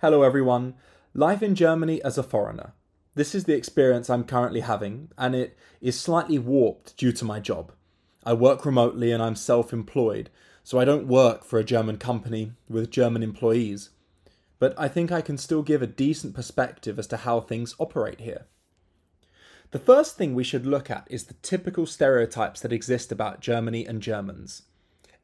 Hello, everyone. Life in Germany as a foreigner. This is the experience I'm currently having, and it is slightly warped due to my job. I work remotely and I'm self employed, so I don't work for a German company with German employees. But I think I can still give a decent perspective as to how things operate here. The first thing we should look at is the typical stereotypes that exist about Germany and Germans.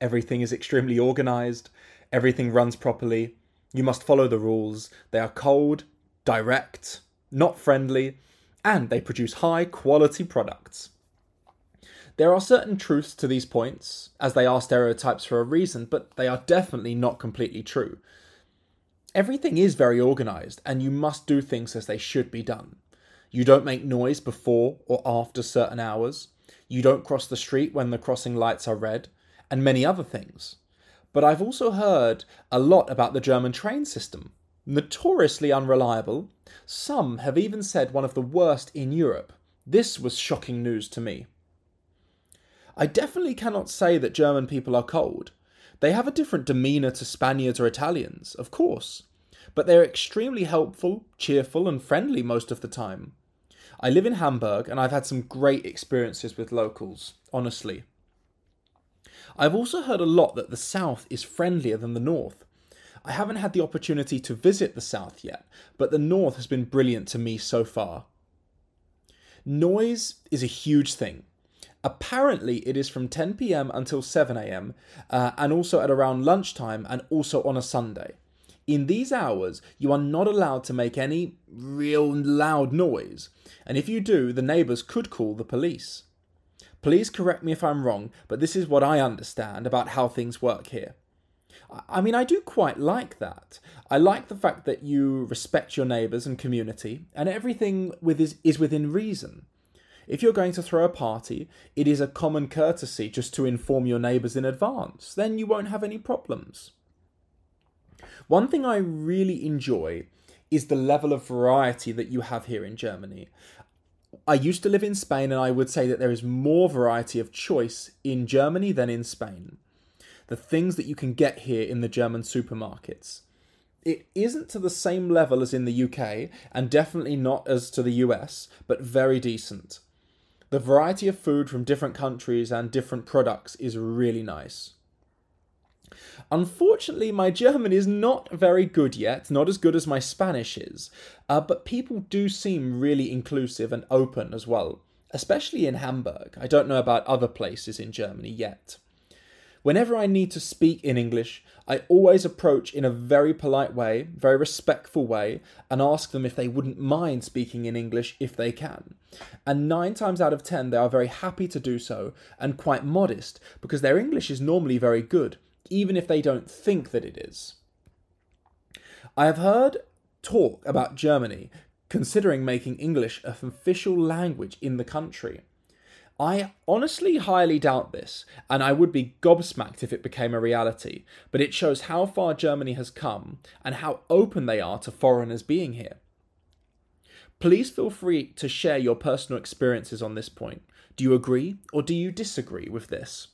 Everything is extremely organised, everything runs properly, you must follow the rules. They are cold, direct, not friendly, and they produce high quality products. There are certain truths to these points, as they are stereotypes for a reason, but they are definitely not completely true. Everything is very organised, and you must do things as they should be done. You don't make noise before or after certain hours. You don't cross the street when the crossing lights are red, and many other things. But I've also heard a lot about the German train system. Notoriously unreliable. Some have even said one of the worst in Europe. This was shocking news to me. I definitely cannot say that German people are cold. They have a different demeanour to Spaniards or Italians, of course, but they're extremely helpful, cheerful, and friendly most of the time. I live in Hamburg and I've had some great experiences with locals, honestly. I've also heard a lot that the South is friendlier than the North. I haven't had the opportunity to visit the South yet, but the North has been brilliant to me so far. Noise is a huge thing. Apparently, it is from 10 pm until 7 am, uh, and also at around lunchtime, and also on a Sunday. In these hours, you are not allowed to make any real loud noise, and if you do, the neighbours could call the police. Please correct me if I'm wrong, but this is what I understand about how things work here. I mean, I do quite like that. I like the fact that you respect your neighbours and community, and everything with is, is within reason. If you're going to throw a party, it is a common courtesy just to inform your neighbours in advance. Then you won't have any problems. One thing I really enjoy is the level of variety that you have here in Germany. I used to live in Spain, and I would say that there is more variety of choice in Germany than in Spain. The things that you can get here in the German supermarkets. It isn't to the same level as in the UK, and definitely not as to the US, but very decent. The variety of food from different countries and different products is really nice. Unfortunately, my German is not very good yet, not as good as my Spanish is, uh, but people do seem really inclusive and open as well, especially in Hamburg. I don't know about other places in Germany yet. Whenever I need to speak in English, I always approach in a very polite way, very respectful way, and ask them if they wouldn't mind speaking in English if they can. And nine times out of ten, they are very happy to do so and quite modest because their English is normally very good even if they don't think that it is. I have heard talk about Germany considering making English an official language in the country. I honestly highly doubt this, and I would be gobsmacked if it became a reality, but it shows how far Germany has come and how open they are to foreigners being here. Please feel free to share your personal experiences on this point. Do you agree or do you disagree with this?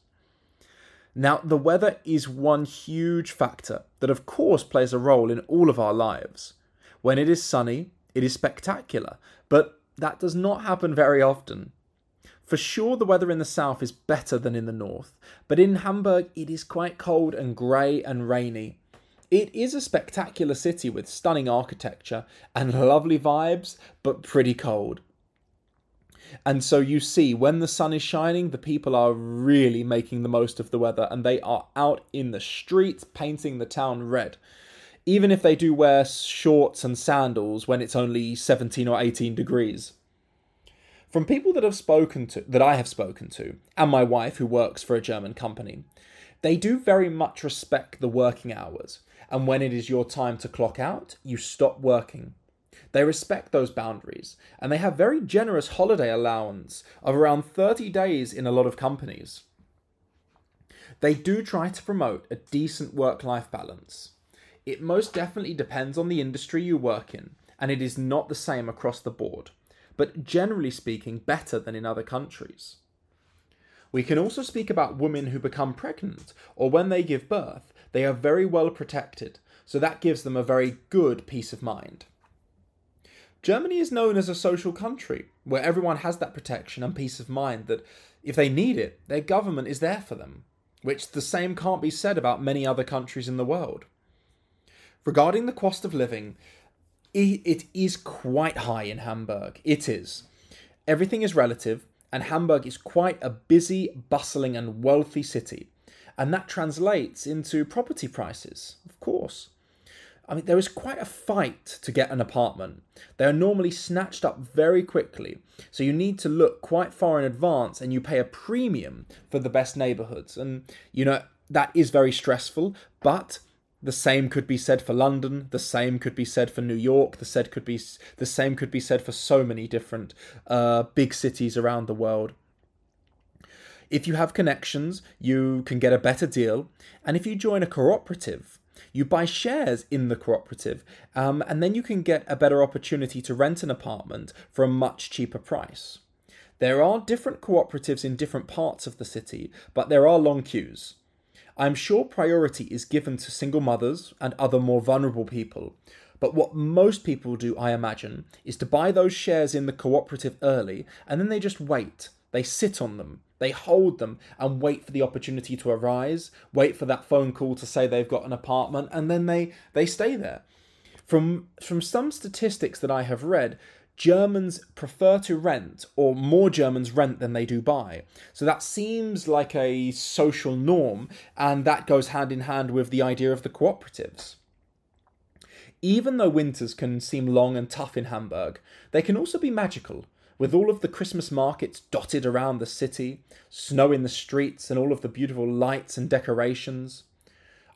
Now, the weather is one huge factor that, of course, plays a role in all of our lives. When it is sunny, it is spectacular, but that does not happen very often. For sure, the weather in the south is better than in the north, but in Hamburg it is quite cold and grey and rainy. It is a spectacular city with stunning architecture and lovely vibes, but pretty cold. And so you see, when the sun is shining, the people are really making the most of the weather and they are out in the streets painting the town red. Even if they do wear shorts and sandals when it's only 17 or 18 degrees. From people that have spoken to that I have spoken to, and my wife who works for a German company, they do very much respect the working hours. And when it is your time to clock out, you stop working they respect those boundaries, and they have very generous holiday allowance of around 30 days in a lot of companies. They do try to promote a decent work life balance. It most definitely depends on the industry you work in, and it is not the same across the board, but generally speaking, better than in other countries. We can also speak about women who become pregnant or when they give birth. They are very well protected, so that gives them a very good peace of mind. Germany is known as a social country where everyone has that protection and peace of mind that if they need it, their government is there for them, which the same can't be said about many other countries in the world. Regarding the cost of living, it is quite high in Hamburg. It is. Everything is relative, and Hamburg is quite a busy, bustling, and wealthy city. And that translates into property prices, of course. I mean, there is quite a fight to get an apartment. They are normally snatched up very quickly, so you need to look quite far in advance and you pay a premium for the best neighborhoods. And, you know, that is very stressful, but the same could be said for London. The same could be said for New York. The said could be the same could be said for so many different uh, big cities around the world. If you have connections, you can get a better deal, and if you join a cooperative, you buy shares in the cooperative, um, and then you can get a better opportunity to rent an apartment for a much cheaper price. There are different cooperatives in different parts of the city, but there are long queues. I'm sure priority is given to single mothers and other more vulnerable people, but what most people do, I imagine, is to buy those shares in the cooperative early and then they just wait. They sit on them they hold them and wait for the opportunity to arise, wait for that phone call to say they've got an apartment, and then they, they stay there. From, from some statistics that I have read, Germans prefer to rent, or more Germans rent than they do buy. So that seems like a social norm, and that goes hand in hand with the idea of the cooperatives. Even though winters can seem long and tough in Hamburg, they can also be magical with all of the Christmas markets dotted around the city, snow in the streets, and all of the beautiful lights and decorations.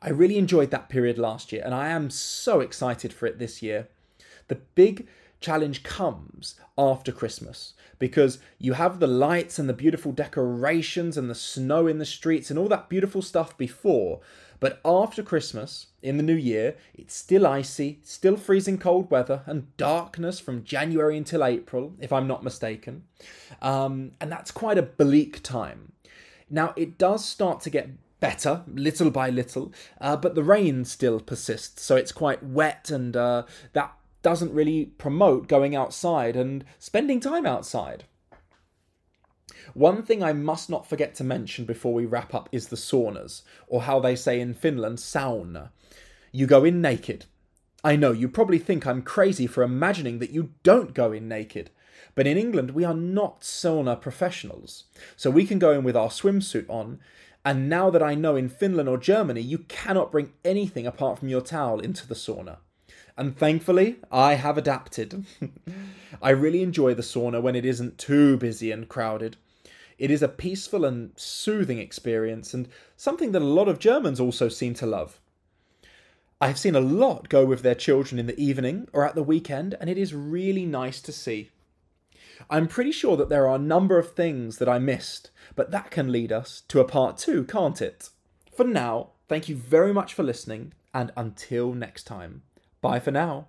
I really enjoyed that period last year, and I am so excited for it this year. The big challenge comes after Christmas because you have the lights and the beautiful decorations and the snow in the streets and all that beautiful stuff before, but after Christmas, in the new year, it's still icy, still freezing cold weather, and darkness from January until April, if I'm not mistaken. Um, and that's quite a bleak time. Now, it does start to get better little by little, uh, but the rain still persists, so it's quite wet, and uh, that doesn't really promote going outside and spending time outside. One thing I must not forget to mention before we wrap up is the saunas, or how they say in Finland, sauna. You go in naked. I know, you probably think I'm crazy for imagining that you don't go in naked. But in England, we are not sauna professionals. So we can go in with our swimsuit on. And now that I know in Finland or Germany, you cannot bring anything apart from your towel into the sauna. And thankfully, I have adapted. I really enjoy the sauna when it isn't too busy and crowded. It is a peaceful and soothing experience, and something that a lot of Germans also seem to love. I have seen a lot go with their children in the evening or at the weekend, and it is really nice to see. I'm pretty sure that there are a number of things that I missed, but that can lead us to a part two, can't it? For now, thank you very much for listening, and until next time, bye for now.